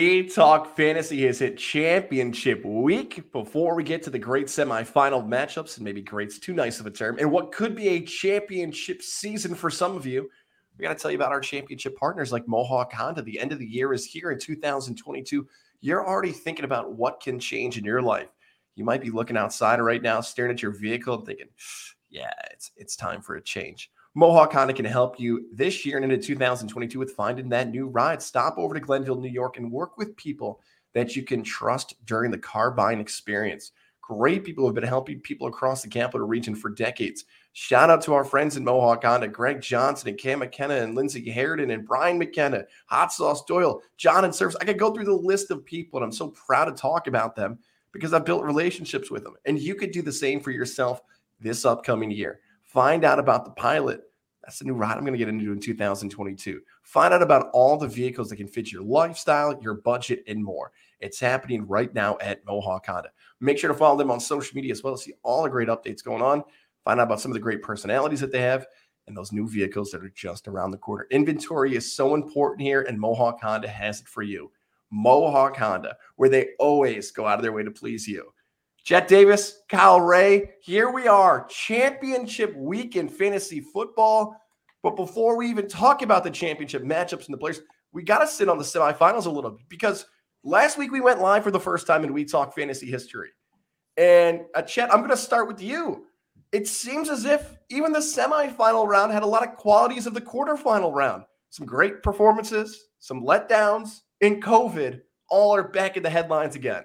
We Talk Fantasy has hit championship week. Before we get to the great semifinal matchups, and maybe great's too nice of a term, and what could be a championship season for some of you, we got to tell you about our championship partners like Mohawk Honda. The end of the year is here in 2022. You're already thinking about what can change in your life. You might be looking outside right now, staring at your vehicle and thinking, yeah, it's it's time for a change. Mohawk Honda can help you this year and into 2022 with finding that new ride. Stop over to Glenville, New York, and work with people that you can trust during the car buying experience. Great people have been helping people across the capital region for decades. Shout out to our friends in Mohawk Honda, Greg Johnson and Cam McKenna and Lindsay Harridan and Brian McKenna, Hot Sauce Doyle, John and Service. I could go through the list of people, and I'm so proud to talk about them because I've built relationships with them. And you could do the same for yourself this upcoming year. Find out about the pilot. That's the new ride I'm going to get into in 2022. Find out about all the vehicles that can fit your lifestyle, your budget, and more. It's happening right now at Mohawk Honda. Make sure to follow them on social media as well to see all the great updates going on. Find out about some of the great personalities that they have and those new vehicles that are just around the corner. Inventory is so important here, and Mohawk Honda has it for you. Mohawk Honda, where they always go out of their way to please you. Chet Davis, Kyle Ray, here we are, championship week in fantasy football. But before we even talk about the championship matchups and the players, we got to sit on the semifinals a little bit because last week we went live for the first time and We Talk Fantasy history. And uh, Chet, I'm going to start with you. It seems as if even the semifinal round had a lot of qualities of the quarterfinal round. Some great performances, some letdowns, in COVID, all are back in the headlines again.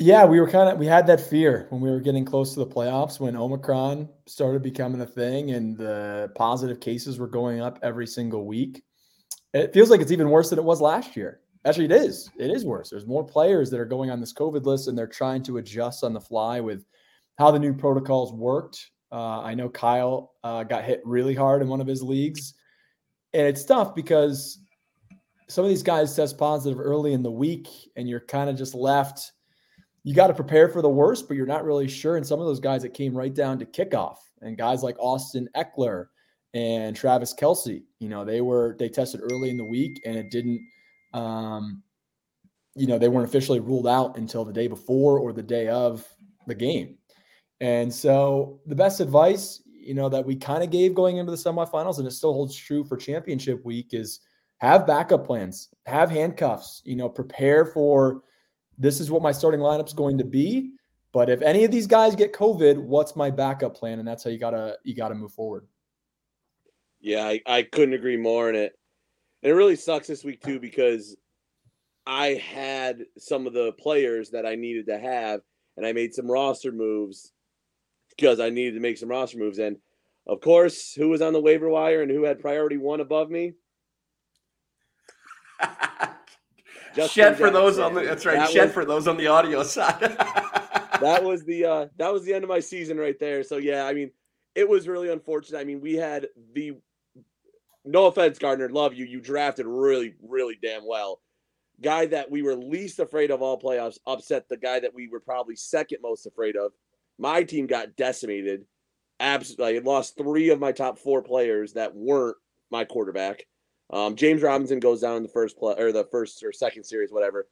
Yeah, we were kind of we had that fear when we were getting close to the playoffs when Omicron started becoming a thing and the positive cases were going up every single week. It feels like it's even worse than it was last year. Actually, it is. It is worse. There's more players that are going on this COVID list and they're trying to adjust on the fly with how the new protocols worked. Uh, I know Kyle uh, got hit really hard in one of his leagues, and it's tough because some of these guys test positive early in the week, and you're kind of just left you got to prepare for the worst, but you're not really sure. And some of those guys that came right down to kickoff, and guys like Austin Ekeler and Travis Kelce, you know, they were they tested early in the week, and it didn't, um, you know, they weren't officially ruled out until the day before or the day of the game. And so the best advice, you know, that we kind of gave going into the semifinals, and it still holds true for championship week, is have backup plans, have handcuffs, you know, prepare for this is what my starting lineup's going to be. But if any of these guys get COVID, what's my backup plan? And that's how you gotta you gotta move forward. Yeah, I, I couldn't agree more on it. And it really sucks this week too because I had some of the players that I needed to have, and I made some roster moves because I needed to make some roster moves. And of course, who was on the waiver wire and who had priority one above me? Justin Shed for those on the that's right. That Shed was, for those on the audio side. that was the uh that was the end of my season right there. So yeah, I mean, it was really unfortunate. I mean, we had the no offense, Gardner, love you. You drafted really, really damn well. Guy that we were least afraid of all playoffs upset the guy that we were probably second most afraid of. My team got decimated. Absolutely, I lost three of my top four players that weren't my quarterback. Um, James Robinson goes down in the first play or the first or second series, whatever.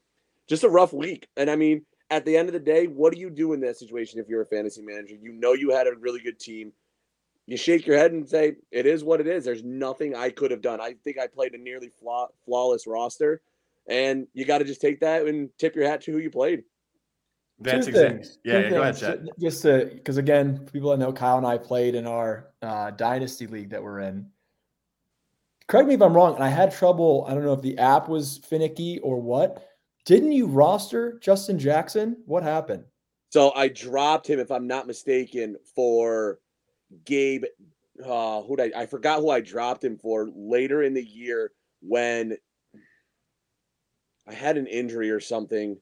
Just a rough week. And I mean, at the end of the day, what do you do in that situation if you're a fantasy manager? You know you had a really good team. You shake your head and say, it is what it is. There's nothing I could have done. I think I played a nearly flaw- flawless roster. And you got to just take that and tip your hat to who you played. That's exactly. Yeah, yeah go ahead, Chad. Just because again, people that know Kyle and I played in our uh, dynasty league that we're in correct me if I'm wrong, and I had trouble. I don't know if the app was finicky or what. Didn't you roster Justin Jackson? What happened? So I dropped him, if I'm not mistaken, for Gabe. Uh, who I, I forgot who I dropped him for later in the year when I had an injury or something.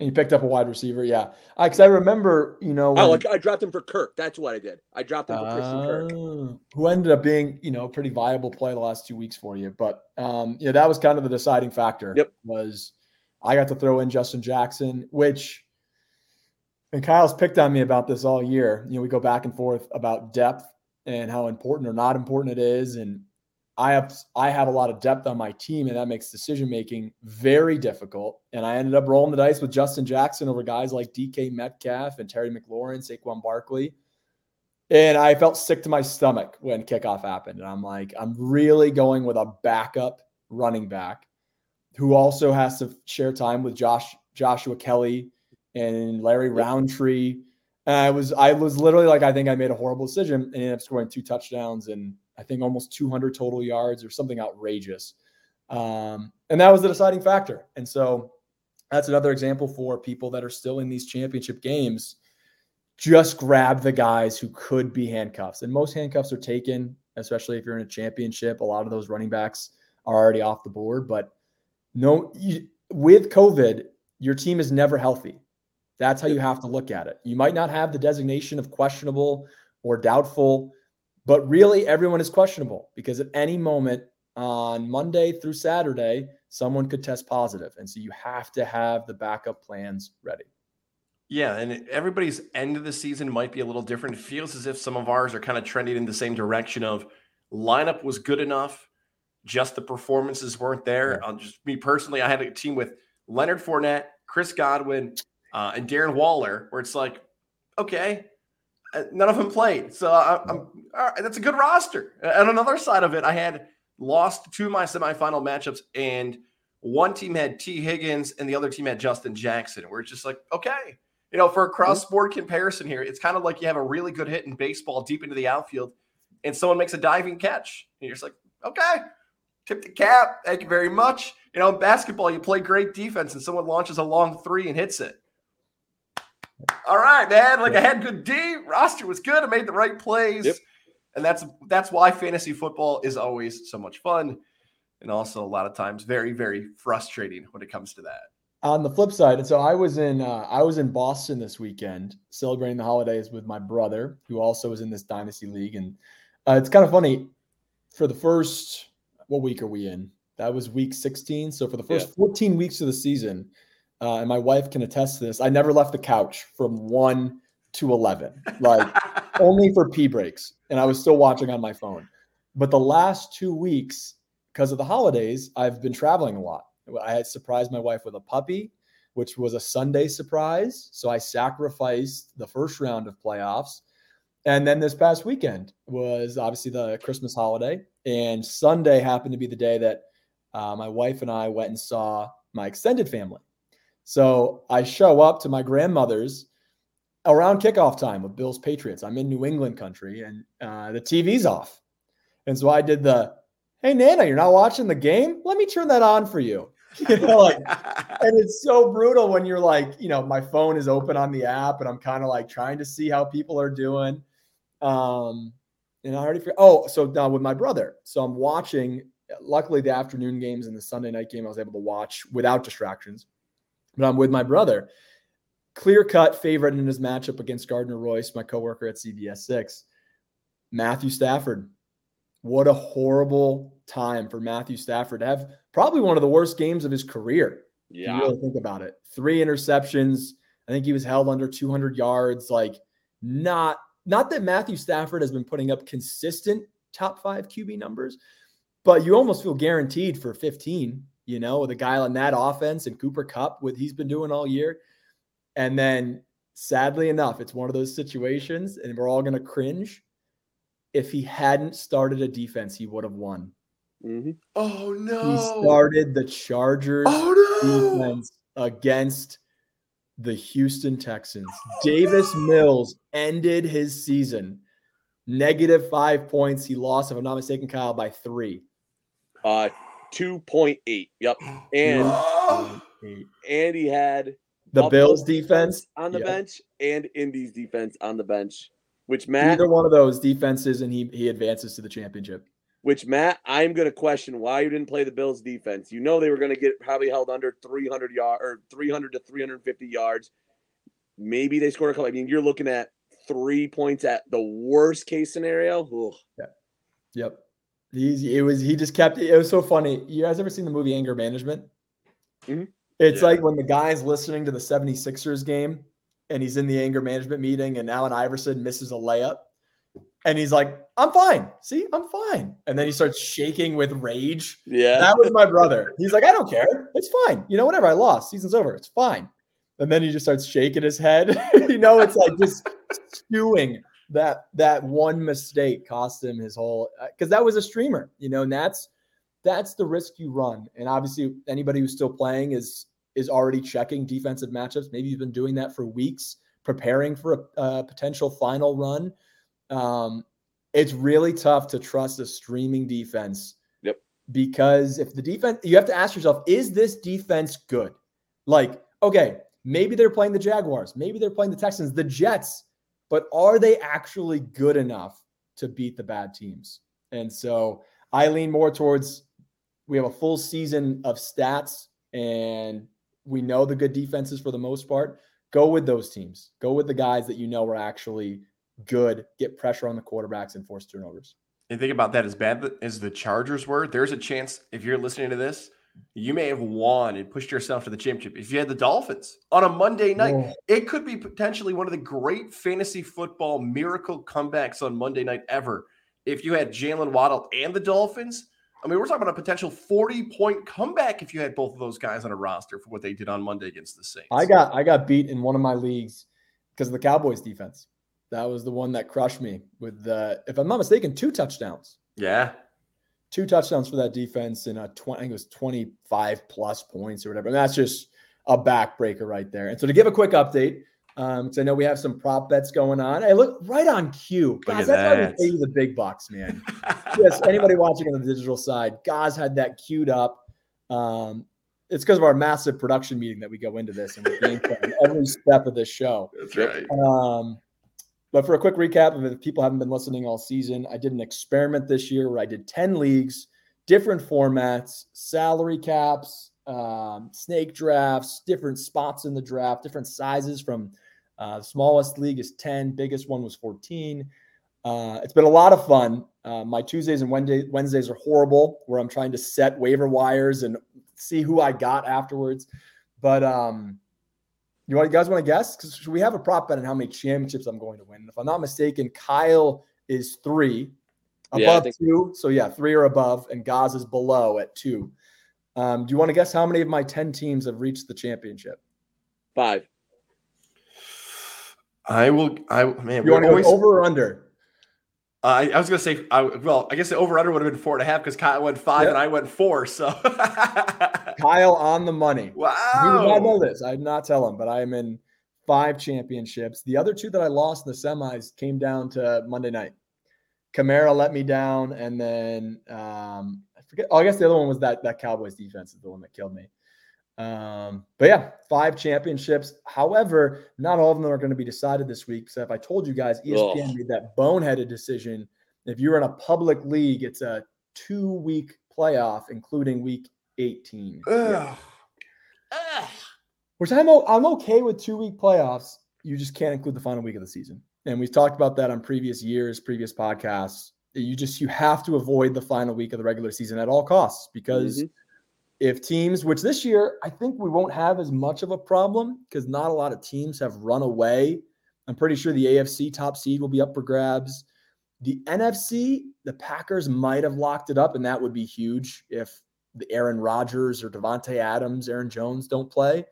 And you picked up a wide receiver, yeah. Because I, I, remember, you know, when, oh, I dropped him for Kirk. That's what I did. I dropped him for uh, Christian Kirk, ah, who ended up being, you know, a pretty viable play the last two weeks for you. But um, yeah, that was kind of the deciding factor. Yep. Was I got to throw in Justin Jackson, which, and Kyle's picked on me about this all year. You know, we go back and forth about depth and how important or not important it is, and I have I have a lot of depth on my team, and that makes decision making very difficult. And I ended up rolling the dice with Justin Jackson over guys like DK Metcalf and Terry McLaurin, Saquon Barkley. And I felt sick to my stomach when kickoff happened. And I'm like, I'm really going with a backup running back who also has to share time with Josh Joshua Kelley and Larry Rountree. And I was I was literally like, I think I made a horrible decision and ended up scoring two touchdowns and I think almost 200 total yards or something outrageous. Um, and that was the deciding factor. And so that's another example for people that are still in these championship games. Just grab the guys who could be handcuffs. And most handcuffs are taken, especially if you're in a championship. A lot of those running backs are already off the board. But no, you, with COVID, your team is never healthy. That's how you have to look at it. You might not have the designation of questionable or doubtful but really, everyone is questionable because at any moment on Monday through Saturday, someone could test positive. And so you have to have the backup plans ready. Yeah, and everybody's end of the season might be a little different. It feels as if some of ours are kind of trending in the same direction of lineup was good enough, just the performances weren't there. I'll just me personally, I had a team with Leonard Fournette, Chris Godwin, uh, and Darren Waller, where it's like, okay, uh, none of them played. So I, am mm-hmm. that's a good roster. And on another side of it, I had lost two of my semifinal matchups, and one team had Tee Higgins and the other team had Justin Jackson. Where it's just like, okay, you know, for a mm-hmm. cross sport comparison here, it's kind of like you have a really good hit in baseball deep into the outfield, and someone makes a diving catch, and you're just like, okay, tip the cap, thank you very much. You know, in basketball, you play great defense, and someone launches a long three and hits it. All right, man. Like I had good D. Roster was good. I made the right plays. Yep. And that's that's why fantasy football is always so much fun. And also a lot of times very, very frustrating when it comes to that. On the flip side, and so I was in uh, I was in Boston this weekend celebrating the holidays with my brother, who also was in this dynasty league. And uh, it's kind of funny. For the first, what week are we in? That was week 16. So for the first yeah. 14 weeks of the season, uh, and my wife can attest to this. I never left the couch from one to 11, like only for pee breaks. And I was still watching on my phone. But the last two weeks, because of the holidays, I've been traveling a lot. I had surprised my wife with a puppy, which was a Sunday surprise. So I sacrificed the first round of playoffs. And then this past weekend was obviously the Christmas holiday. And Sunday happened to be the day that uh, my wife and I went and saw my extended family. So I show up to my grandmother's around kickoff time with Bills Patriots. I'm in New England country and uh, the TV's off. And so I did the, hey, Nana, you're not watching the game? Let me turn that on for you. You know, like, and it's so brutal when you're like, you know, my phone is open on the app and I'm kind of like trying to see how people are doing. Um, and I already, oh, so now with my brother. So I'm watching, luckily, the afternoon games and the Sunday night game I was able to watch without distractions but I'm with my brother. Clear cut favorite in his matchup against Gardner Royce, my coworker at CBS 6. Matthew Stafford. What a horrible time for Matthew Stafford to have probably one of the worst games of his career. Yeah. you really think about it. Three interceptions. I think he was held under 200 yards. Like, not not that Matthew Stafford has been putting up consistent top five QB numbers, but you almost feel guaranteed for 15 you know, with a guy on that offense and Cooper Kupp, with he's been doing all year. And then sadly enough, it's one of those situations, and we're all gonna cringe. If he hadn't started a defense, he would have won. Mm-hmm. Oh no! He started the Chargers oh, no. defense against the Houston Texans. Oh, Davis no. Mills ended his season negative five points. He lost, if I'm not mistaken, Kyle, by three. Uh, 2.8. Yep. And and he had the Bills defense on the yep. bench and Indy's defense on the bench, which Matt either one of those defenses and he he advances to the championship. Which Matt, I'm going to question why you didn't play the Bills defense. You know they were going to get probably held under 300 yard or 300 to 350 yards. Maybe they scored a couple. I mean, you're looking at three points at the worst case scenario. Ugh. Yeah. Yep. He it was he just kept it was so funny. You guys ever seen the movie Anger Management? Mm-hmm. It's yeah. like when the guy's listening to the 76ers game and he's in the anger management meeting and Allen Iverson misses a layup. And he's like, I'm fine. See, I'm fine. And then he starts shaking with rage. Yeah. That was my brother. He's like, I don't care. It's fine. You know, whatever. I lost. Season's over. It's fine. And then he just starts shaking his head. you know, it's like just stewing that that one mistake cost him his whole because that was a streamer, you know, and that's that's the risk you run. And obviously anybody who's still playing is is already checking defensive matchups. Maybe you've been doing that for weeks, preparing for a, a potential final run. Um, it's really tough to trust a streaming defense. Yep. Because if the defense, you have to ask yourself, is this defense good? Like, okay, maybe they're playing the Jaguars, maybe they're playing the Texans, the Jets, but are they actually good enough to beat the bad teams? And so I lean more towards we have a full season of stats and we know the good defenses for the most part. Go with those teams. Go with the guys that you know are actually good, get pressure on the quarterbacks and force turnovers. And think about that as bad as the Chargers were, there's a chance if you're listening to this, you may have won and pushed yourself to the championship. If you had the Dolphins on a Monday night, Whoa. it could be potentially one of the great fantasy football miracle comebacks on Monday night ever. If you had Jalen Waddle and the Dolphins, I mean, we're talking about a potential 40 point comeback if you had both of those guys on a roster for what they did on Monday against the Saints. I got I got beat in one of my leagues because of the Cowboys defense. That was the one that crushed me with the, if I'm not mistaken, two touchdowns. Yeah. Two touchdowns for that defense and a 20, I think it was 25 plus points or whatever. And that's just a backbreaker right there. And so to give a quick update, um, because I know we have some prop bets going on. Hey, look right on cue. Guys, that's that. why we pay you the big bucks, man. yes, anybody watching on the digital side, guys had that queued up. Um, it's because of our massive production meeting that we go into this and we game every step of this show. That's right. Um, but for a quick recap, if people haven't been listening all season, I did an experiment this year where I did 10 leagues, different formats, salary caps, um, snake drafts, different spots in the draft, different sizes from uh, smallest league is 10, biggest one was 14. Uh, it's been a lot of fun. Uh, my Tuesdays and Wednesday, Wednesdays are horrible, where I'm trying to set waiver wires and see who I got afterwards. But um, you, want, you guys want to guess? Because we have a prop bet on how many championships I'm going to win. If I'm not mistaken, Kyle is three, above yeah, two. So yeah, three or above, and Gaz is below at two. Um, do you want to guess how many of my 10 teams have reached the championship? Five. I will. I man. You want to always, go over or under? I, I was gonna say, I, well, I guess the over under would have been four and a half because Kyle went five yep. and I went four. So Kyle on the money. Wow. You did not know this. I did not tell him, but I am in five championships. The other two that I lost in the semis came down to Monday night. Kamara let me down, and then um, I forget. Oh, I guess the other one was that that Cowboys defense is the one that killed me. Um, but yeah, five championships. However, not all of them are going to be decided this week. So if I told you guys, ESPN made that boneheaded decision. If you're in a public league, it's a two week playoff, including week 18. Yeah. Which I'm, I'm okay with two week playoffs. You just can't include the final week of the season. And we've talked about that on previous years, previous podcasts. You just you have to avoid the final week of the regular season at all costs because mm-hmm if teams, which this year I think we won't have as much of a problem because not a lot of teams have run away. I'm pretty sure the AFC top seed will be up for grabs. The NFC, the Packers might have locked it up, and that would be huge if the Aaron Rodgers or Davante Adams, Aaron Jones don't play.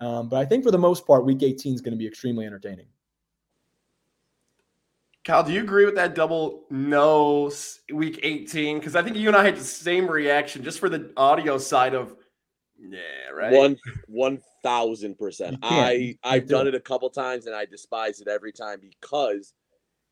Um, but I think for the most part, Week 18 is going to be extremely entertaining. Cal, do you agree with that double no week 18? Because I think you and I had the same reaction just for the audio side of yeah, right. One one thousand percent. I I've done it a couple times and I despise it every time because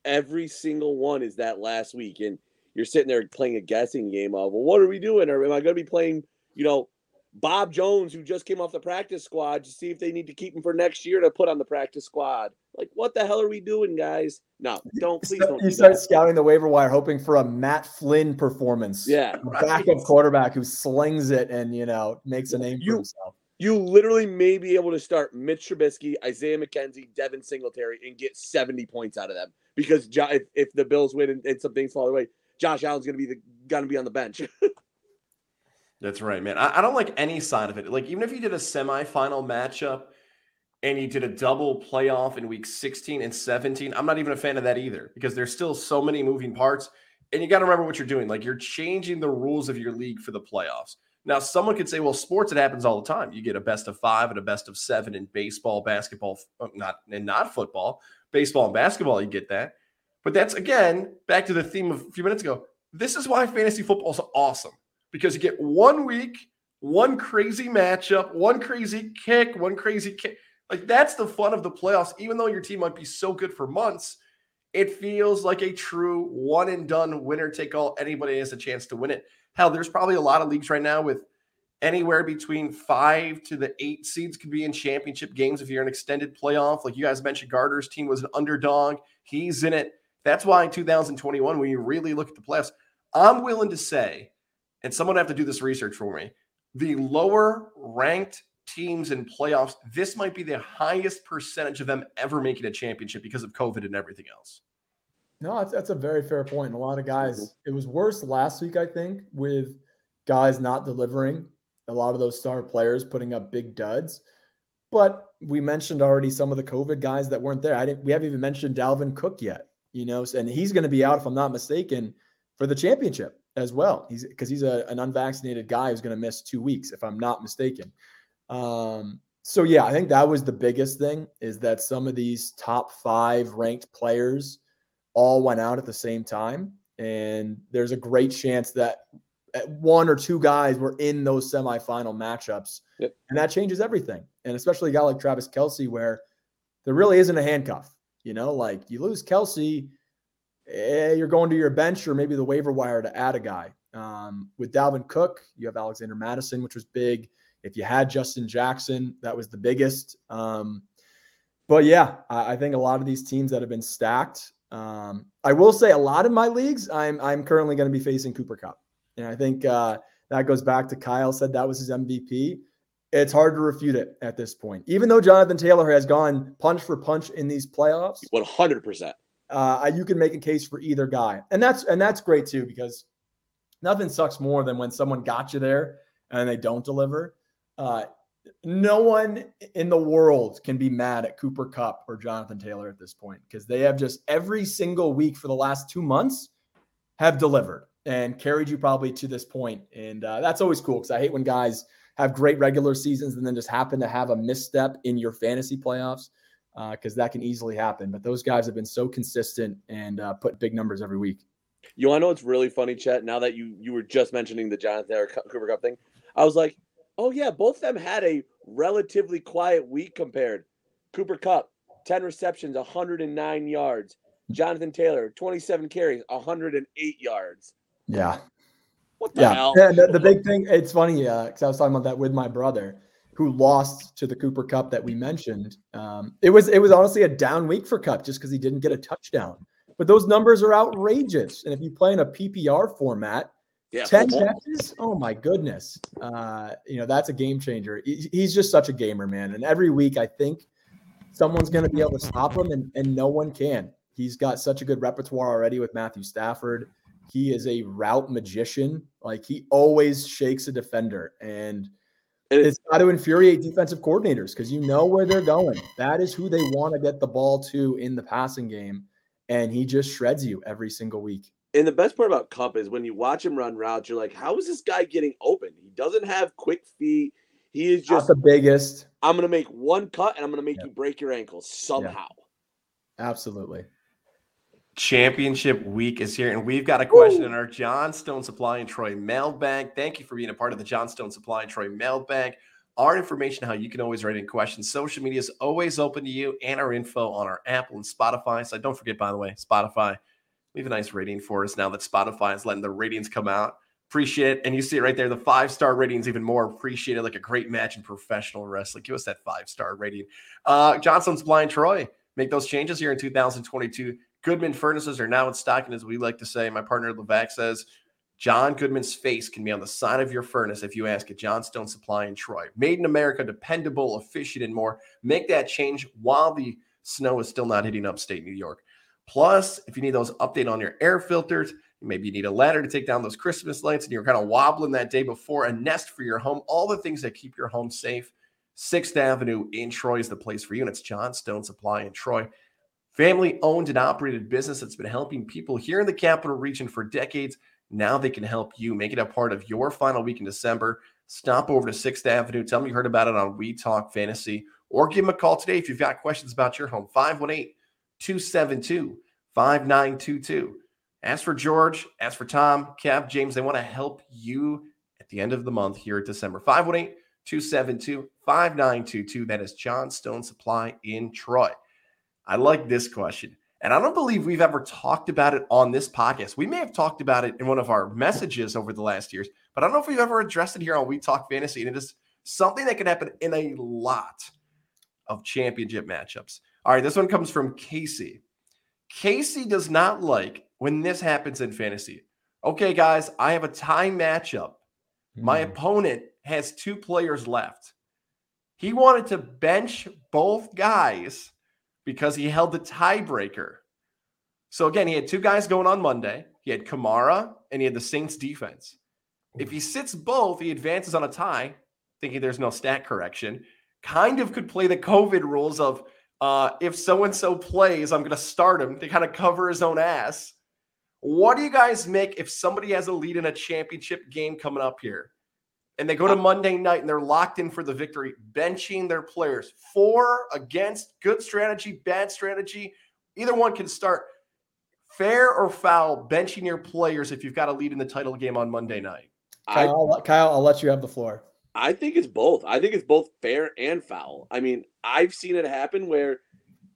every single one is that last week. And you're sitting there playing a guessing game of well, what are we doing? Or am I gonna be playing, you know, Bob Jones, who just came off the practice squad, to see if they need to keep him for next year to put on the practice squad. Like, what the hell are we doing, guys? No, don't please don't. You do start that. scouting the waiver wire, hoping for a Matt Flynn performance. Yeah, a backup quarterback who slings it and you know makes a name you, for himself. You literally may be able to start Mitch Trubisky, Isaiah McKenzie, Devin Singletary, and get seventy points out of them because if, if the Bills win and, and some things fall away, Josh Allen's going to be the going to be on the bench. That's right, man. I, I, don't like any side of it. Like, even if you did a semifinal matchup, and you did a double playoff in week 16 and 17, I'm not even a fan of that either because there's still so many moving parts. And you got to remember what you're doing. Like you're changing the rules of your league for the playoffs. Now, someone could say, well, sports, it happens all the time. You get a best of five and a best of seven in baseball, basketball, uh, not and not football, baseball and basketball, you get that. But that's again back to the theme of a few minutes ago. This is why fantasy football is awesome because you get one week, one crazy matchup, one crazy kick, one crazy kick. Like that's the fun of the playoffs. Even though your team might be so good for months, it feels like a true one and done winner take all. Anybody has a chance to win it. Hell, there's probably a lot of leagues right now with anywhere between five to the eight seeds could be in championship games if you're an extended playoff. Like you guys mentioned, Gardner's team was an underdog. He's in it. That's why in 2021, when you really look at the playoffs, I'm willing to say, and someone have to do this research for me, the lower ranked teams in playoffs, this might be the highest percentage of them ever making a championship because of COVID and everything else. No, that's, that's a very fair point. And a lot of guys, mm-hmm. it was worse last week, I think, with guys not delivering. A lot of those star players putting up big duds. But we mentioned already some of the COVID guys that weren't there. I didn't. We haven't even mentioned Dalvin Cook yet. You know, and he's going to be out if I'm not mistaken for the championship as well. He's because he's a, an unvaccinated guy who's going to miss two weeks if I'm not mistaken. Um, so yeah, I think that was the biggest thing is that some of these top five ranked players all went out at the same time, and there's a great chance that one or two guys were in those semifinal matchups, yep. and that changes everything. And especially a guy like Travis Kelce, where there really isn't a handcuff. You know, like you lose Kelce, eh, you're going to your bench or maybe the waiver wire to add a guy. Um, with Dalvin Cook, you have Alexander Mattison, which was big. If you had Justin Jackson, that was the biggest. Um, but yeah, I, I, think a lot of these teams that have been stacked. Um, I will say a lot of my leagues, I'm I'm currently going to be facing Cooper Kupp, and I think uh, that goes back to Kyle said that was his MVP. It's hard to refute it at this point, even though Jonathan Taylor has gone punch for punch in these playoffs. One hundred percent. Uh, you can make a case for either guy, and that's and that's great too because nothing sucks more than when someone got you there and they don't deliver. Uh, no one in the world can be mad at Cooper Kupp or Jonathan Taylor at this point because they have just every single week for the last two months have delivered and carried you probably to this. And uh, that's always cool because I hate when guys have great regular seasons and then just happen to have a misstep in your fantasy playoffs because uh, that can easily happen. But those guys have been so consistent and uh, put big numbers every week. You want to know what's really funny, Chet? Now that you you were just mentioning the Jonathan or Cooper Kupp thing, I was like, Oh yeah, both of them had a relatively quiet week compared. Cooper Kupp, 10 receptions, 109 yards. Jonathan Taylor, 27 carries, 108 yards. Yeah. What the yeah. hell? Yeah, the, the big thing, it's funny, because uh, I was talking about that with my brother who lost to the Cooper Kupp that we mentioned. Um, it was it was honestly a down week for Kupp just because he didn't get a touchdown. But those numbers are outrageous. And if you play in a PPR format, yeah, 10 catches? Oh my goodness. Uh, you know, that's a game changer. He's just such a gamer, man. And every week I think someone's going to be able to stop him and, and no one can. He's got such a good repertoire already with Matthew Stafford. He is a route magician. Like he always shakes a defender and it's got to infuriate defensive coordinators because you know where they're going. That is who they want to get the ball to in the passing game. And he just shreds you every single week. And the best part about Kupp is when you watch him run routes, you're like, how is this guy getting open? He doesn't have quick feet. He is just Not the biggest. I'm going to make one cut and I'm going to make yeah. you break your ankles somehow. Yeah. Absolutely. Championship week is here, and we've got a question Woo! in our Johnstone Supply and Troy mailbag. Thank you for being a part of the Johnstone Supply and Troy mailbag. Our information, how you can always write in questions. Social media is always open to you, and our info on our Apple and Spotify. So don't forget, by the way, Spotify leave a nice rating for us now that Spotify is letting the ratings come out. Appreciate it. And you see it right there. The five star ratings, even more appreciated, like a great match in professional wrestling. Give us that five star rating. Uh, Johnson's Blind Troy, make those changes here in 2022. Goodman furnaces are now in stock. And as we like to say, my partner Levac says, John Goodman's face can be on the side of your furnace if you ask at Johnstone Supply in Troy. Made in America, dependable, efficient, and more. Make that change while the snow is still not hitting upstate New York. Plus, if you need those update on your air filters, maybe you need a ladder to take down those Christmas lights and you're kind of wobbling that day before, a nest for your home, all the things that keep your home safe. 6th Avenue in Troy is the place for you, and it's Johnstone Supply in Troy. Family owned and operated business that's been helping people here in the capital region for decades. Now they can help you make it a part of your final week in December. Stop over to 6th Avenue. Tell them you heard about it on We Talk Fantasy or give them a call today if you've got questions about your home. 518 272 5922. As for George, as for Tom, Kev, James, they want to help you at the end of the month here at December. 518 272 5922. That is Johnstone Supply in Troy. I like this question. And I don't believe we've ever talked about it on this podcast. We may have talked about it in one of our messages over the last years, but I don't know if we've ever addressed it here on We Talk Fantasy. And it is something that can happen in a lot of championship matchups. All right, this one comes from Casey. Casey does not like when this happens in fantasy. Okay, guys, I have a tie matchup. My Mm. opponent has two players left. He wanted to bench both guys because he held the tiebreaker. So again, he had two guys going on Monday. He had Kamara and he had the Saints defense. If he sits both, he advances on a tie, thinking there's no stat correction. Kind of could play the COVID rules of uh, if so and so plays, I'm going to start him to kind of cover his own ass. What do you guys make if somebody has a lead in a championship game coming up here? And they go to Monday night and they're locked in for the victory, benching their players. For, against, good strategy, bad strategy. Either one can start. Fair or foul, benching your players if you've got a lead in the title game on Monday night. Kyle, I'll, Kyle, I'll let you have the floor. I think it's both. I think it's both fair and foul. I mean, I've seen it happen where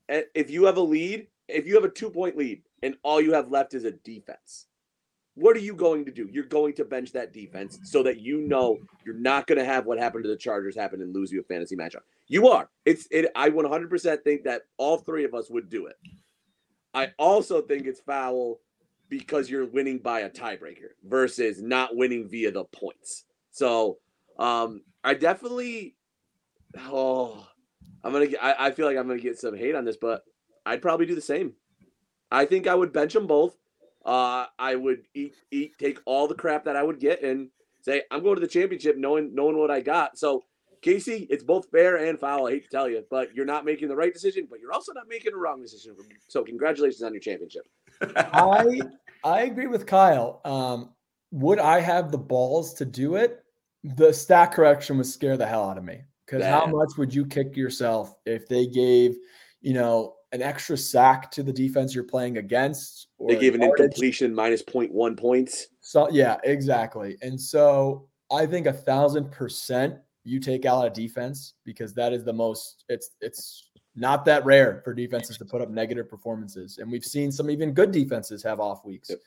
eh, if you have a lead, if you have a two point lead and all you have left is a defense, what are you going to do? You're going to bench that defense so that you know you're not going to have what happened to the Chargers happen and lose you a fantasy matchup. You are. It's it. I 100% think that all three of us would do it. I also think it's foul because you're winning by a tiebreaker versus not winning via the points. So um, I definitely, oh, I'm gonna. Get, I, I feel like I'm gonna get some hate on this, but I'd probably do the same. I think I would bench them both. Uh, I would eat, eat, take all the crap that I would get, and say I'm going to the championship, knowing knowing what I got. So Casey, it's both fair and foul. I hate to tell you, but you're not making the right decision, but you're also not making a wrong decision. So congratulations on your championship. I I agree with Kyle. Um, would I have the balls to do it? The stat correction would scare the hell out of me. Because how much would you kick yourself if they gave, you know, an extra sack to the defense you're playing against? Or They gave an yardage? incompletion minus 0.1 points. So yeah, exactly. And so I think a thousand percent you take out a defense because that is the most it's it's not that rare for defenses to put up negative performances. And we've seen some even good defenses have off weeks. Yep.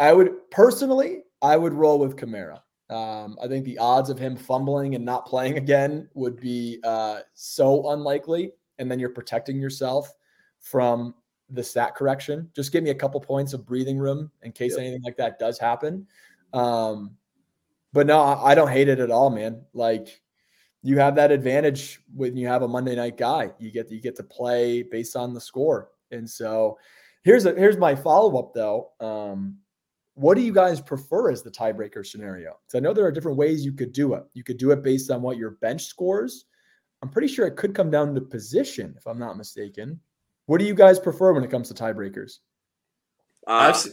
I would personally, I would roll with Kamara. Um, I think the odds of him fumbling and not playing again would be uh, so unlikely. And then you're protecting yourself from the stat correction. Just give me a couple points of breathing room in case Yep. anything like that does happen. Um, but no, I don't hate it at all, man. Like you have that advantage when you have a Monday night guy. You get you get to play based on the score. And so here's a here's my follow-up though. Um, what do you guys prefer as the tiebreaker scenario? Because I know there are different ways you could do it. You could do it based on what your bench scores. I'm pretty sure it could come down to position, if I'm not mistaken. What do you guys prefer when it comes to tiebreakers? Uh, I've se-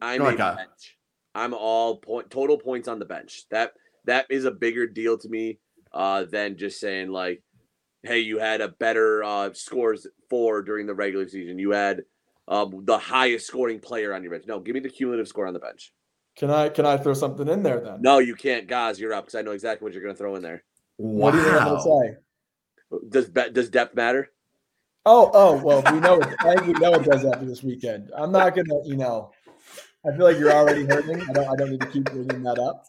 I'm Go a bench. I'm all point total points on the bench. That that is a bigger deal to me uh, than just saying like, hey, you had a better uh, scores for during the regular season. You had um, the highest scoring player on your bench. No, give me the cumulative score on the bench. Can I can I throw something in there then? No, you can't. Gaz, you're up because I know exactly what you're going to throw in there. What do you think gonna say? Does does depth matter? Oh, oh, well, we know. It, I think we know it does after this weekend. I'm not gonna, you know. I feel like you're already hurting. I don't. I don't need to keep bringing that up.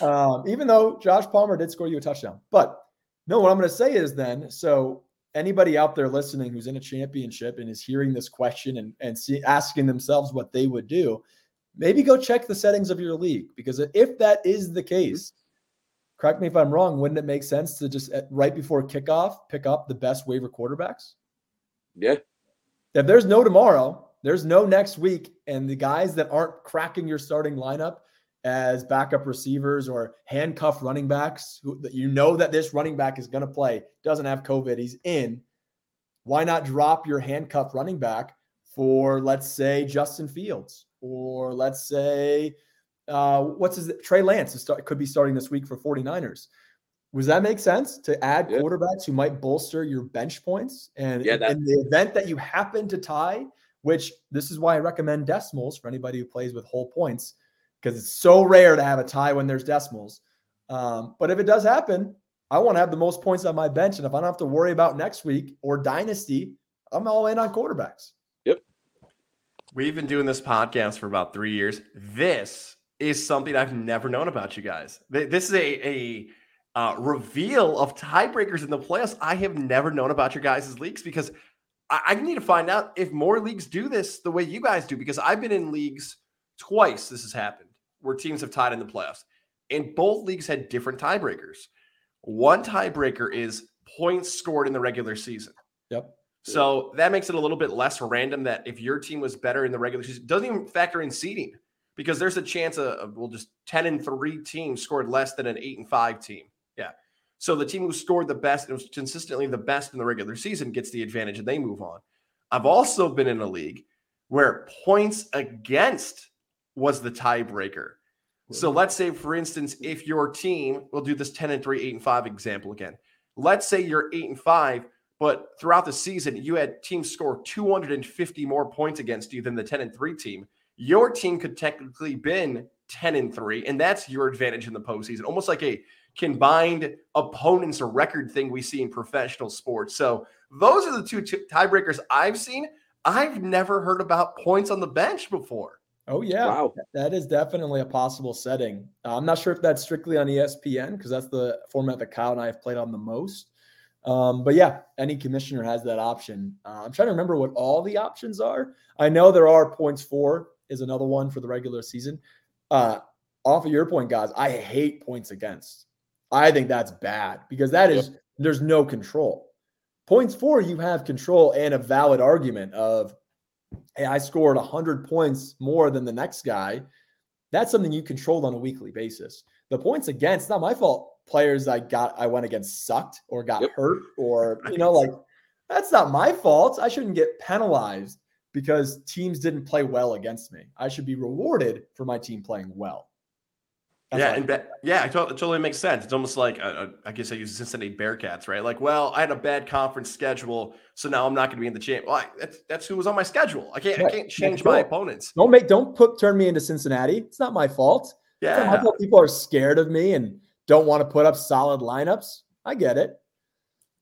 Um, even though Josh Palmer did score you a touchdown, but no. What I'm gonna say is then. So anybody out there listening who's in a championship and is hearing this question and and see, asking themselves what they would do, maybe go check the settings of your league because if that is the case, correct me if I'm wrong. Wouldn't it make sense to just right before kickoff pick up the best waiver quarterbacks? Yeah. If there's no tomorrow, there's no next week, and the guys that aren't cracking your starting lineup, as backup receivers or handcuff running backs who you know that this running back is going to play, doesn't have COVID, he's in. Why not drop your handcuff running back for, let's say, Justin Fields or let's say, uh, what's his Trey Lance start, could be starting this week for 49ers. Does that make sense to add yeah. quarterbacks who might bolster your bench points? And yeah, in the event that you happen to tie, which this is why I recommend decimals for anybody who plays with whole points because it's so rare to have a tie when there's decimals. Um, but if it does happen, I want to have the most points on my bench. And if I don't have to worry about next week or dynasty, I'm all in on quarterbacks. Yep. We've been doing this podcast for about three years. This is something I've never known about you guys. This is a, a uh, reveal of tiebreakers in the playoffs I have never known about your guys' leagues because I, I need to find out if more leagues do this the way you guys do because I've been in leagues twice this has happened where teams have tied in the playoffs. And both leagues had different tiebreakers. One tiebreaker is points scored in the regular season. Yep. So that makes it a little bit less random that if your team was better in the regular season, doesn't even factor in seeding because there's a chance of, well, just 10 and 3 teams scored less than an 8 and 5 team. Yeah. So the team who scored the best and was consistently the best in the regular season gets the advantage and they move on. I've also been in a league where points against was the tiebreaker. So let's say, for instance, if your team, we'll do this 10 and 3, 8 and 5 example again. Let's say you're 8 and 5, but throughout the season, you had teams score 250 more points against you than the 10 and 3 team. Your team could technically been 10 and 3, and that's your advantage in the postseason, almost like a combined opponents record thing we see in professional sports. So those are the two t- tiebreakers I've seen. I've never heard about points on the bench before. Oh yeah, wow. that is definitely a possible setting. Uh, I'm not sure if that's strictly on ESPN because that's the format that Kyle and I have played on the most. Um, but yeah, any commissioner has that option. Uh, I'm trying to remember what all the options are. I know there are points for is another one for the regular season. Uh, off of your point, guys, I hate points against. I think that's bad because that is there's no control. Points for you have control and a valid argument of hey, I scored 100 points more than the next guy, that's something you controlled on a weekly basis. The points against, not my fault. Players I got, I went against sucked or got yep. hurt, or, you know, like that's not my fault. I shouldn't get penalized because teams didn't play well against me. I should be rewarded for my team playing well. That's yeah, and be- yeah, it totally makes sense. It's almost like uh, uh, I guess I use Cincinnati Bearcats, right? Like, well, I had a bad conference schedule, so now I'm not going to be in the champ. Well, I, that's that's who was on my schedule. I can't I can't change my opponents. Don't make don't put turn me into Cincinnati. It's not my fault. Yeah, people are scared of me and don't want to put up solid lineups. I get it.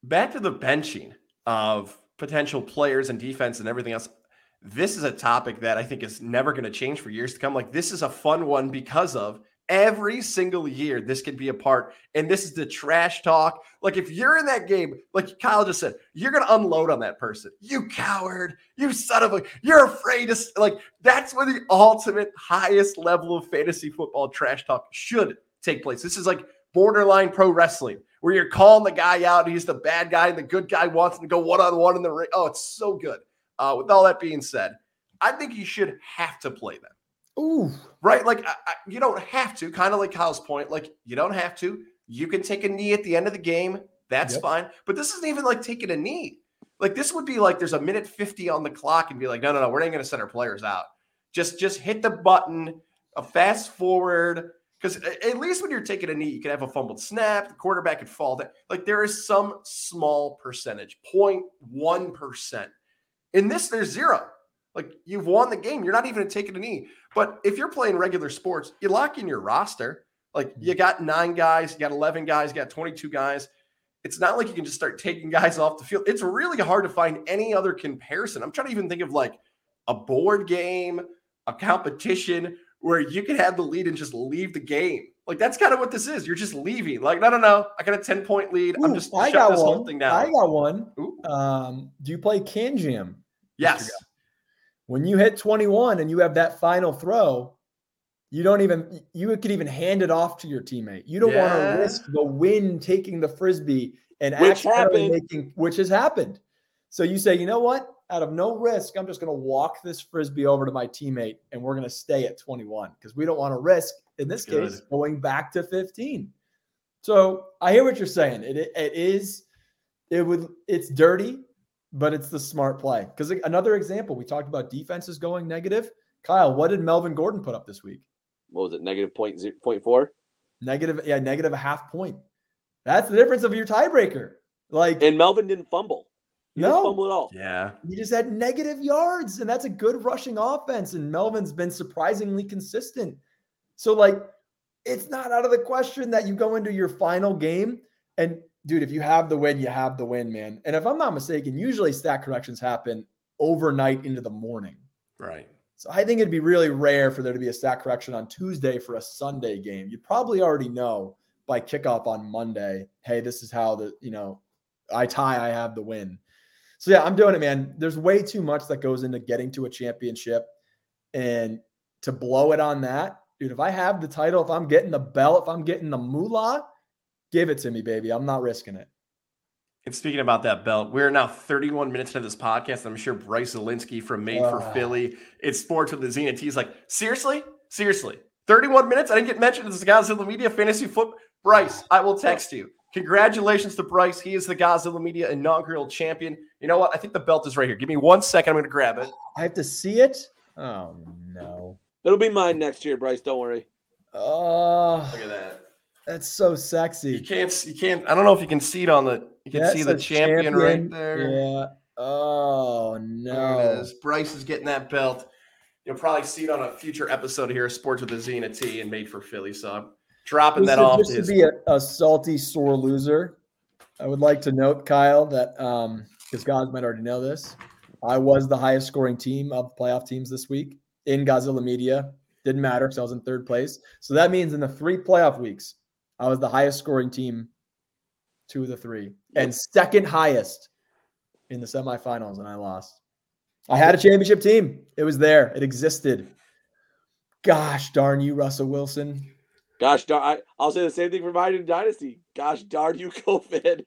Back to the benching of potential players and defense and everything else. This is a topic that I think is never going to change for years to come. Like this is a fun one because of every single year this could be a part and this is the trash talk. Like if you're in that game like kyle just said you're gonna unload on that person. You coward. You son of a you're afraid to like that's where the ultimate highest level of fantasy football trash talk should take place. This is like borderline pro wrestling where you're calling the guy out he's the bad guy and the good guy wants him to go one-on-one in the ring. Oh it's so good uh, with all that being said i think you should have to play them Ooh. Right? Like, I, I, you don't have to, kind of like Kyle's point. Like, you don't have to. You can take a knee at the end of the game. That's yep. fine. But this isn't even like taking a knee. Like, this would be like there's a minute 50 on the clock and be like, no, no, no, we're not going to send our players out. Just, just hit the button, a fast forward. Because at least when you're taking a knee, you can have a fumbled snap, the quarterback could fall down. Like, there is some small percentage, 0.1%. In this, there's zero. Like you've won the game. You're not even taking a knee. But if you're playing regular sports, you lock in your roster. Like you mm-hmm. got nine guys, you got 11 guys, you got 22 guys. It's not like you can just start taking guys off the field. It's really hard to find any other comparison. I'm trying to even think of like a board game, a competition where you can have the lead and just leave the game. Like that's kind of what this is. You're just leaving. Like, no, no, no. I got a 10 point lead. Ooh, I'm just I got this one. whole thing down. I got one. Um, do you play Can Jam? Yes. When you hit 21 and you have that final throw, you don't even you could even hand it off to your teammate. You don't yeah. want to risk the wind taking the frisbee and which happened. making which has happened. So you say, you know what? Out of no risk, I'm just going to walk this frisbee over to my teammate, and we're going to stay at 21 because we don't want to risk in this Good. case going back to 15. So I hear what you're saying. It it is it would it's dirty, but it's the smart play. Because another example, we talked about defenses going negative. Kyle, what did Melvin Gordon put up this week? What was it? Negative point zero, point four. Negative, yeah, negative a half point. That's the difference of your tiebreaker. Like, And Melvin didn't fumble. He didn't No. fumble at all. Yeah. he just had negative yards, and that's a good rushing offense. And Melvin's been surprisingly consistent. So, like, it's not out of the question that you go into your final game. And, dude, if you have the win, you have the win, man. And if I'm not mistaken, usually stat corrections happen overnight into the morning. Right. So I think it'd be really rare for there to be a stat correction on Tuesday for a Sunday game. You probably already know by kickoff on Monday, hey, this is how the, you know, I tie, I have the win. So yeah, I'm doing it, man. There's way too much that goes into getting to a championship. And to blow it on that, dude, if I have the title, if I'm getting the belt, if I'm getting the moolah, give it to me, baby. I'm not risking it. And speaking about that belt, we're now 31 minutes into this podcast. I'm sure Bryce Zelinsky from Made for Ah. Philly, it's sports with the Zenith. He's like, seriously? Seriously? 31 minutes? I didn't get mentioned as the Godzilla Media Fantasy Foot. Bryce, I will text you. Congratulations to Bryce. He is the Godzilla Media inaugural champion. You know what? I think the belt is right here. Give me one second. I'm going to grab it. I have to see it. Oh no. It'll be mine next year, Bryce. Don't worry. Oh, Look at that. That's so sexy. You can't, you can't, I don't know if you can see it on the, you can That's see the a champion, right there. Yeah. Oh no. Bryce is getting that belt. You'll probably see it on a future episode here, Sports with the Zena T and Made for Philly. So I'm dropping Just that off. just to his- be a, a salty, sore loser, I would like to note, Kyle, that um, because guys might already know this, I was the highest scoring team of playoff teams this week in Godzilla Media. Didn't matter because I was in third place. So that means in the three playoff weeks, I was the highest scoring team, two of the three, and second highest in the semifinals, and I lost. I had a championship team. It was there. It existed. Gosh darn you, Russell Wilson. Gosh darn, I, I'll say the same thing for Biden Dynasty. Gosh darn you, COVID.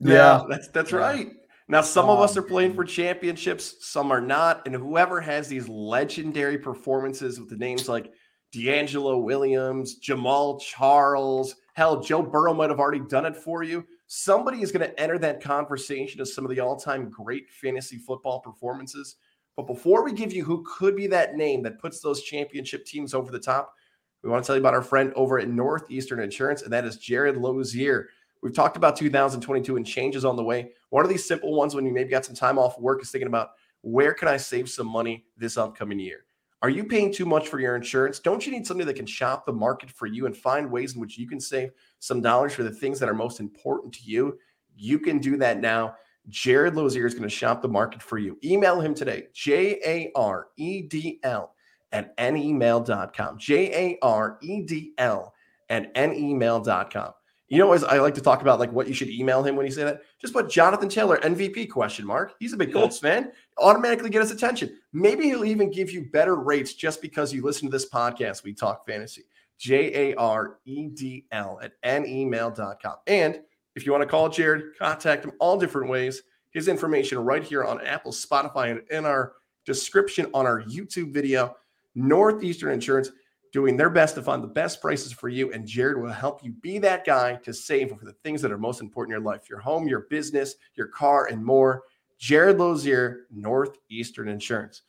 yeah, that's that's Yeah. right. Now some of us Um, are playing for championships, some are not, and whoever has these legendary performances with the names like DeAngelo Williams, Jamaal Charles, hell, Joe Burrow might have already done it for you. Somebody is going to enter that conversation of some of the all-time great fantasy football performances. But before we give you who could be that name that puts those championship teams over the top, we want to tell you about our friend over at Northeastern Insurance, and that is Jared Lozier. We've talked about 2022 and changes on the way. One of these simple ones when you maybe got some time off work is thinking about where can I save some money this upcoming year? Are you paying too much for your insurance? Don't you need somebody that can shop the market for you and find ways in which you can save some dollars for the things that are most important to you? You can do that now. Jared Lozier is going to shop the market for you. Email him today, J A R E D L at nemail.com. J A R E D L at nemail.com. You know, as I like to talk about, like what you should email him when you say that, just put Jonathan Taylor MVP question mark. He's a big Colts fan. Automatically get his attention. Maybe he'll even give you better rates just because you listen to this podcast. We talk fantasy. J A R E D L at nemail.com. And if you want to call Jared, contact him all different ways. His information right here on Apple, Spotify, and in our description on our YouTube video. Northeastern Insurance doing their best to find the best prices for you. And Jared will help you be that guy to save for the things that are most important in your life your home, your business, your car, and more. Jared Lozier, Northeastern Insurance.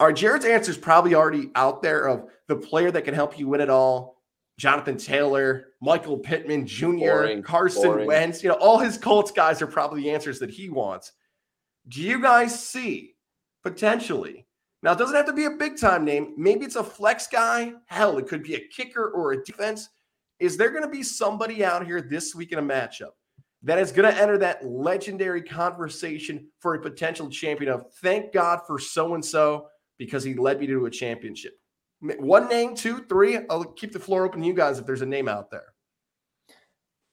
Our Jared's answer is probably already out there of the player that can help you win it all. Jonathan Taylor, Michael Pittman Jr., Boring. Carson Boring. Wentz. You know, all his Colts guys are probably the answers that he wants. Do you guys see potentially? Now, it doesn't have to be a big time name. Maybe it's a flex guy. Hell, it could be a kicker or a defense. Is there going to be somebody out here this week in a matchup that is going to enter that legendary conversation for a potential champion of thank God for so and so because he led me to a championship? One name, two, three. I'll keep the floor open to you guys if there's a name out there.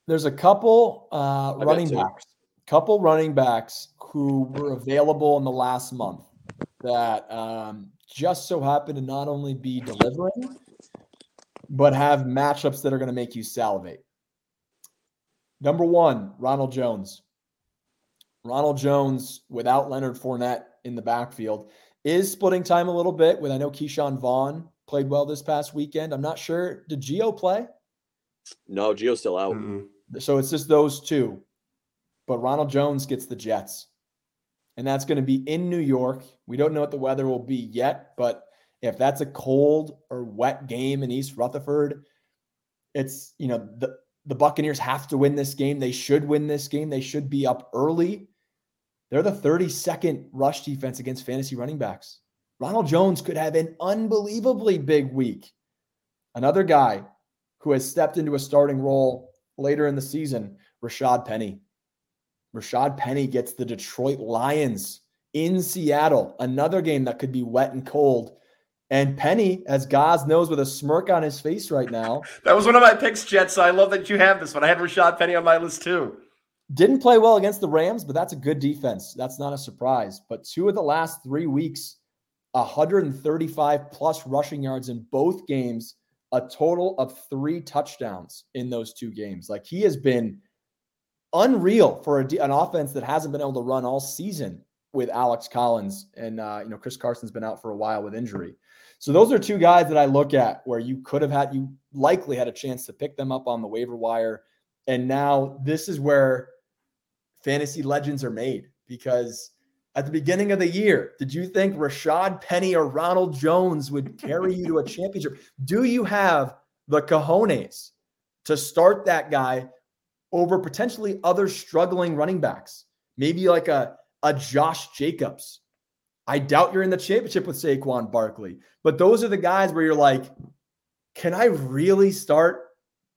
There's a couple uh, running two. backs, couple running backs who were available in the last month that um, just so happen to not only be delivering, but have matchups that are going to make you salivate. Number one, Ronald Jones. Ronald Jones without Leonard Fournette in the backfield is splitting time a little bit with I know Ke'Shawn Vaughn played well this past weekend. I'm not sure. Did Gio play? No, Gio's still out. Mm-mm. So it's just those two. But Ronald Jones gets the Jets. And that's going to be in New York. We don't know what the weather will be yet, but if that's a cold or wet game in East Rutherford, it's, you know, the the Buccaneers have to win this game. They should win this game. They should be up early. They're the 32nd rush defense against fantasy running backs. Ronald Jones could have an unbelievably big week. Another guy who has stepped into a starting role later in the season, Rashad Penny. Rashad Penny gets the Detroit Lions in Seattle, another game that could be wet and cold. And Penny, as Gaz knows with a smirk on his face right now, That was one of my picks, Jets. So I love that you have this one. I had Rashad Penny on my list too. didn't play well against the Rams, but that's a good defense. That's not a surprise. But two of the last three weeks, 135 plus rushing yards in both games, a total of three touchdowns in those two games. Like he has been unreal for a, an offense that hasn't been able to run all season with Alex Collins and uh, you know Chris Carson's been out for a while with injury. So those are two guys that I look at where you could have had you likely had a chance to pick them up on the waiver wire, and now this is where fantasy legends are made because at the beginning of the year, did you think Rashad Penny or Ronald Jones would carry you to a championship? Do you have the cojones to start that guy over potentially other struggling running backs? Maybe like a, a Josh Jacobs. I doubt you're in the championship with Saquon Barkley, but those are the guys where you're like, can I really start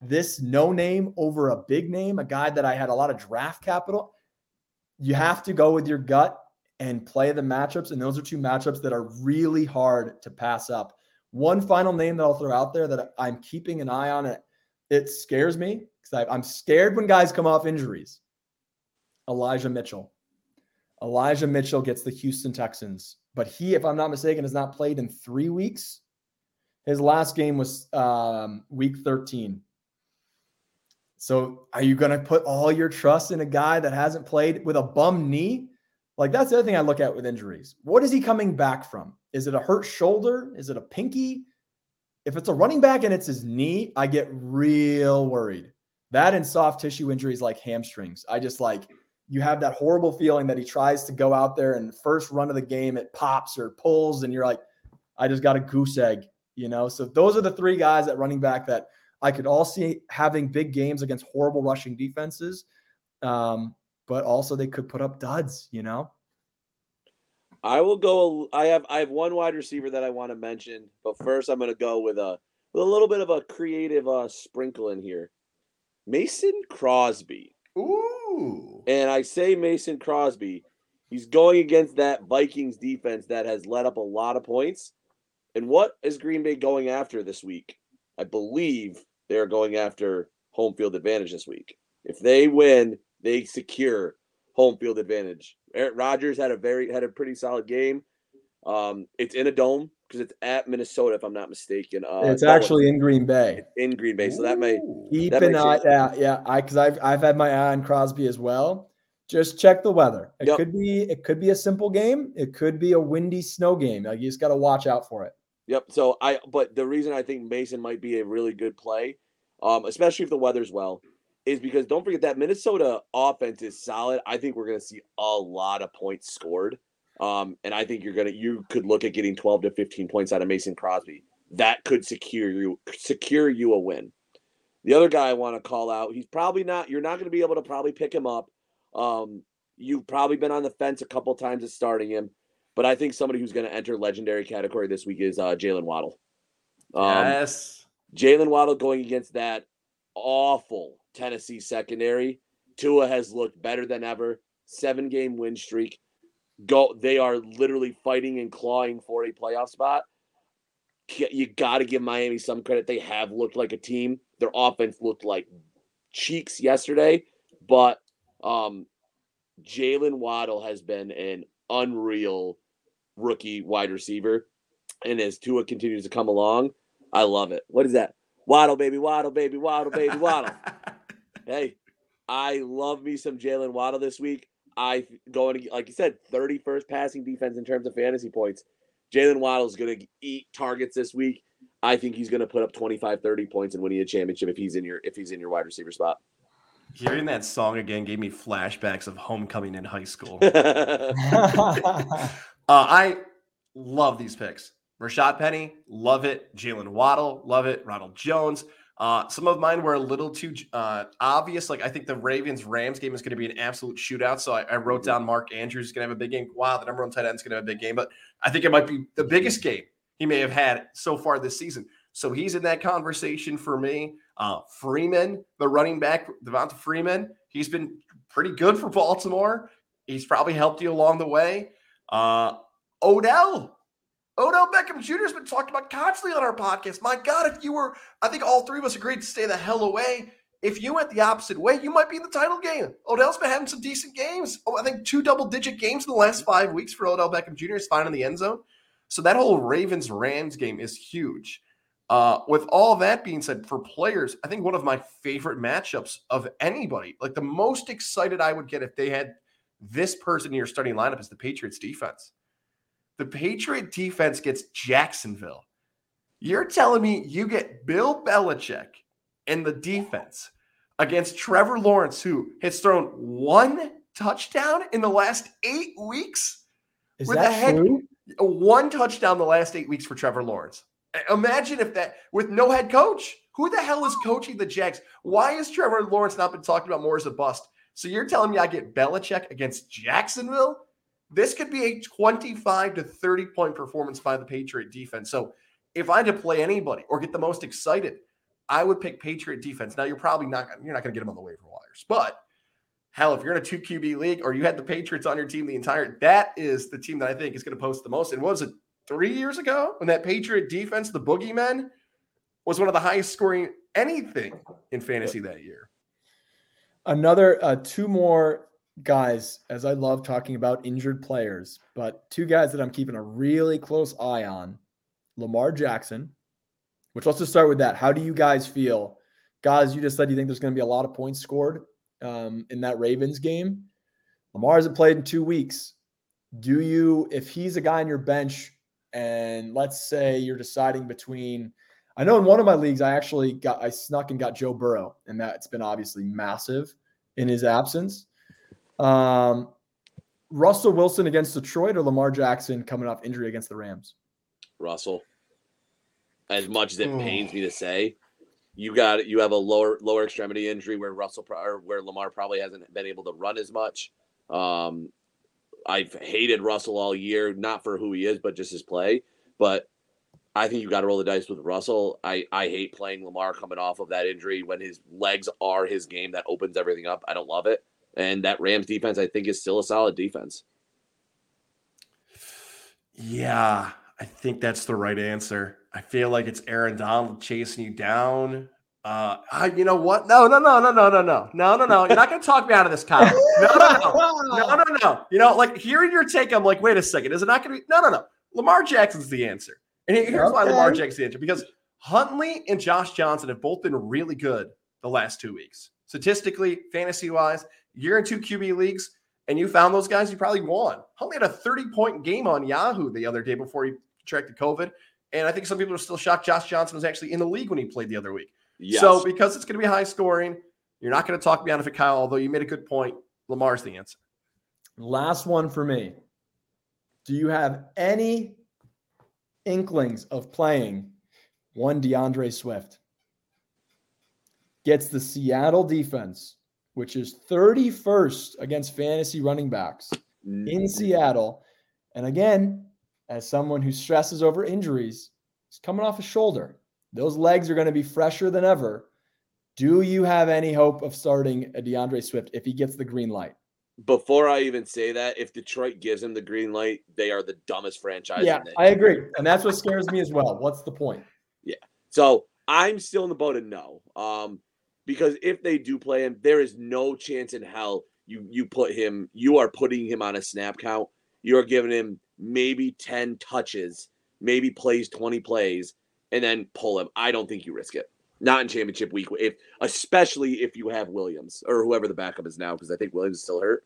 this no name over a big name, a guy that I had a lot of draft capital? You have to go with your gut and play the matchups. And those are two matchups that are really hard to pass up. One final name that I'll throw out there that I'm keeping an eye on. It, scares me because I'm scared when guys come off injuries. Elijah Mitchell. Elijah Mitchell gets the Houston Texans, but he, if I'm not mistaken, has not played in three weeks. His last game was um, week 13. So are you going to put all your trust in a guy that hasn't played with a bum knee? Like that's the other thing I look at with injuries. What is he coming back from? Is it a hurt shoulder? Is it a pinky? If it's a running back and it's his knee, I get real worried. That and soft tissue injuries like hamstrings. I just like you have that horrible feeling that he tries to go out there and first run of the game it pops or pulls and you're like I just got a goose egg, you know? So those are the three guys at running back that I could all see having big games against horrible rushing defenses. Um, but also they could put up duds, you know. I will go. I have I have one wide receiver that I want to mention, but first I'm going to go with a with a little bit of a creative uh, sprinkle in here. Mason Crosby, Ooh. and I say Mason Crosby. He's going against that Vikings defense that has let up a lot of points. And what is Green Bay going after this week? I believe they are going after home field advantage this week. If they win, they secure home field advantage. Aaron Rodgers had a very had a pretty solid game. Um, it's in a dome because it's at Minnesota, if I'm not mistaken. Uh, it's actually in Green Bay. in Green Bay, so that may Keep That an eye, yeah, yeah. I because I've I've had my eye on Crosby as well. Just check the weather. It Yep. could be it could be a simple game. It could be a windy snow game. Like you just got to watch out for it. Yep. So I, but the reason I think Mason might be a really good play, um, especially if the weather's well, is because don't forget that Minnesota offense is solid. I think we're going to see a lot of points scored, um, and I think you're gonna you could look at getting 12 to 15 points out of Mason Crosby. That could secure you secure you a win. The other guy I want to call out, he's probably not. You're not going to be able to probably pick him up. Um, you've probably been on the fence a couple times at starting him. But I think somebody who's going to enter legendary category this week is uh, Jaylen Waddle. Um, yes. Jaylen Waddle going against that awful Tennessee secondary. Tua has looked better than ever. Seven game win streak. Go. They are literally fighting and clawing for a playoff spot. You got to give Miami some credit. They have looked like a team. Their offense looked like cheeks yesterday, but um, Jaylen Waddle has been an unreal rookie wide receiver. And as Tua continues to come along, I love it. What is that? Waddle, baby, waddle, baby, waddle, baby, waddle. hey, I love me some Jaylen Waddle this week. I going like you said, 31st passing defense in terms of fantasy points. Jaylen Waddle is going to eat targets this week. I think he's going to put up 25, 30 points and winning a championship if he's in your if he's in your wide receiver spot. Hearing that song again gave me flashbacks of homecoming in high school. uh, I love these picks. Rashad Penny, love it. Jaylen Waddle, love it. Ronald Jones. Uh, some of mine were a little too uh, obvious. Like I think the Ravens Rams game is going to be an absolute shootout. So I, I wrote down Mark Andrews is going to have a big game. Wow, the number one tight end is going to have a big game. But I think it might be the biggest game he may have had so far this season. So he's in that conversation for me. Uh, Freeman, the running back, Devonta Freeman, he's been pretty good for Baltimore. He's probably helped you along the way. Uh, Odell, Odell Beckham Jr. has been talked about constantly on our podcast. My God, if you were, I think all three of us agreed to stay the hell away. If you went the opposite way, you might be in the title game. Odell's been having some decent games. Oh, I think two double digit games in the last five weeks for Odell Beckham Jr. is fine in the end zone. So that whole Ravens Rams game is huge. Uh, with all that being said, for players, I think one of my favorite matchups of anybody, like the most excited I would get if they had this person in your starting lineup is the Patriots defense. The Patriot defense gets Jacksonville. You're telling me you get Bill Belichick and the defense against Trevor Lawrence, who has thrown one touchdown in the last eight weeks? Is that head, true? One touchdown the last eight weeks for Trevor Lawrence. Imagine if that with no head coach. Who the hell is coaching the Jags? Why has Trevor Lawrence not been talked about more as a bust? So you're telling me I get Belichick against Jacksonville? This could be a 25 to 30 point performance by the Patriot defense. So if I had to play anybody or get the most excited, I would pick Patriot defense. Now you're probably not you're not going to get them on the waiver wires, but hell, if you're in a two QB league or you had the Patriots on your team the entire, that is the team that I think is going to post the most. And was it three years ago when that Patriot defense, the Boogeymen, was one of the highest scoring anything in fantasy that year. Another uh, two more guys, as I love talking about injured players, but two guys that I'm keeping a really close eye on Lamar Jackson, which let's just start with that. How do you guys feel? Guys, you just said you think there's going to be a lot of points scored um, in that Ravens game. Lamar hasn't played in two weeks. Do you, if he's a guy on your bench, and let's say you're deciding between I know in one of my leagues I actually got I snuck and got Joe Burrow, and that's been obviously massive in his absence. Um, Russell Wilson against Detroit or Lamar Jackson coming off injury against the Rams? Russell. As much as it pains me to say, you got you have a lower lower extremity injury where Russell or where Lamar probably hasn't been able to run as much. Um, I've hated Russell all year, not for who he is, but just his play. But I think you got to roll the dice with Russell. I, I hate playing Lamar coming off of that injury when his legs are his game that opens everything up. I don't love it. And that Rams defense, I think, is still a solid defense. Yeah, I think that's the right answer. I feel like it's Aaron Donald chasing you down. Uh, I, you know what? No, no, no, no, no, no, no, no, no, no. You're not going to talk me out of this, Kyle. No, no, no, no, no, no. You know, like hearing your take, I'm like, wait a second. Is it not going to be? No, no, no. Lamar Jackson's the answer, and here's okay. why Lamar Jackson's the answer because Huntley and Josh Johnson have both been really good the last two weeks, statistically, fantasy wise. You're in two QB leagues, and you found those guys, you probably won. Huntley had a 30 point game on Yahoo the other day before he contracted COVID, and I think some people are still shocked Josh Johnson was actually in the league when he played the other week. Yes. So because it's going to be high scoring, you're not going to talk me out of it, Kyle. Although you made a good point, Lamar's the answer. Last one for me. Do you have any inklings of playing one D'Andre Swift? Gets the Seattle defense, which is 31st against fantasy running backs in mm-hmm. Seattle. And again, as someone who stresses over injuries, he's coming off a shoulder. Those legs are going to be fresher than ever. Do you have any hope of starting a D'Andre Swift if he gets the green light? Before I even say that, if Detroit gives him the green light, they are the dumbest franchise. Yeah, I agree, and that's what scares me as well. What's the point? Yeah, so I'm still in the boat of no, um, because if they do play him, there is no chance in hell you you put him. You are putting him on a snap count. You are giving him maybe ten touches, maybe plays twenty plays, and then pull him. I don't think you risk it. Not in championship week, if especially if you have Williams or whoever the backup is now, because I think Williams is still hurt.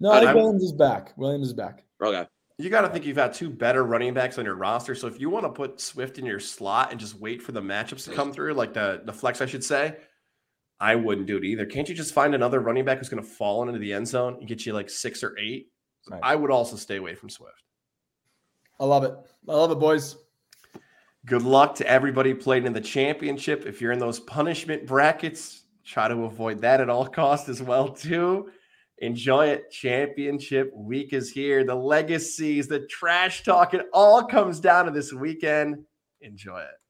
No, I think Williams is back. Williams is back. Okay. You got to think you've had two better running backs on your roster. So if you want to put Swift in your slot and just wait for the matchups to come through, like the the flex, I should say, I wouldn't do it either. Can't you just find another running back who's going to fall into the end zone and get you like six or eight? Right. I would also stay away from Swift. I love it. I love it, boys. Good luck to everybody playing in the championship. If you're in those punishment brackets, try to avoid that at all costs as well too. Enjoy it. Championship week is here. The legacies, the trash talk, it all comes down to this weekend. Enjoy it.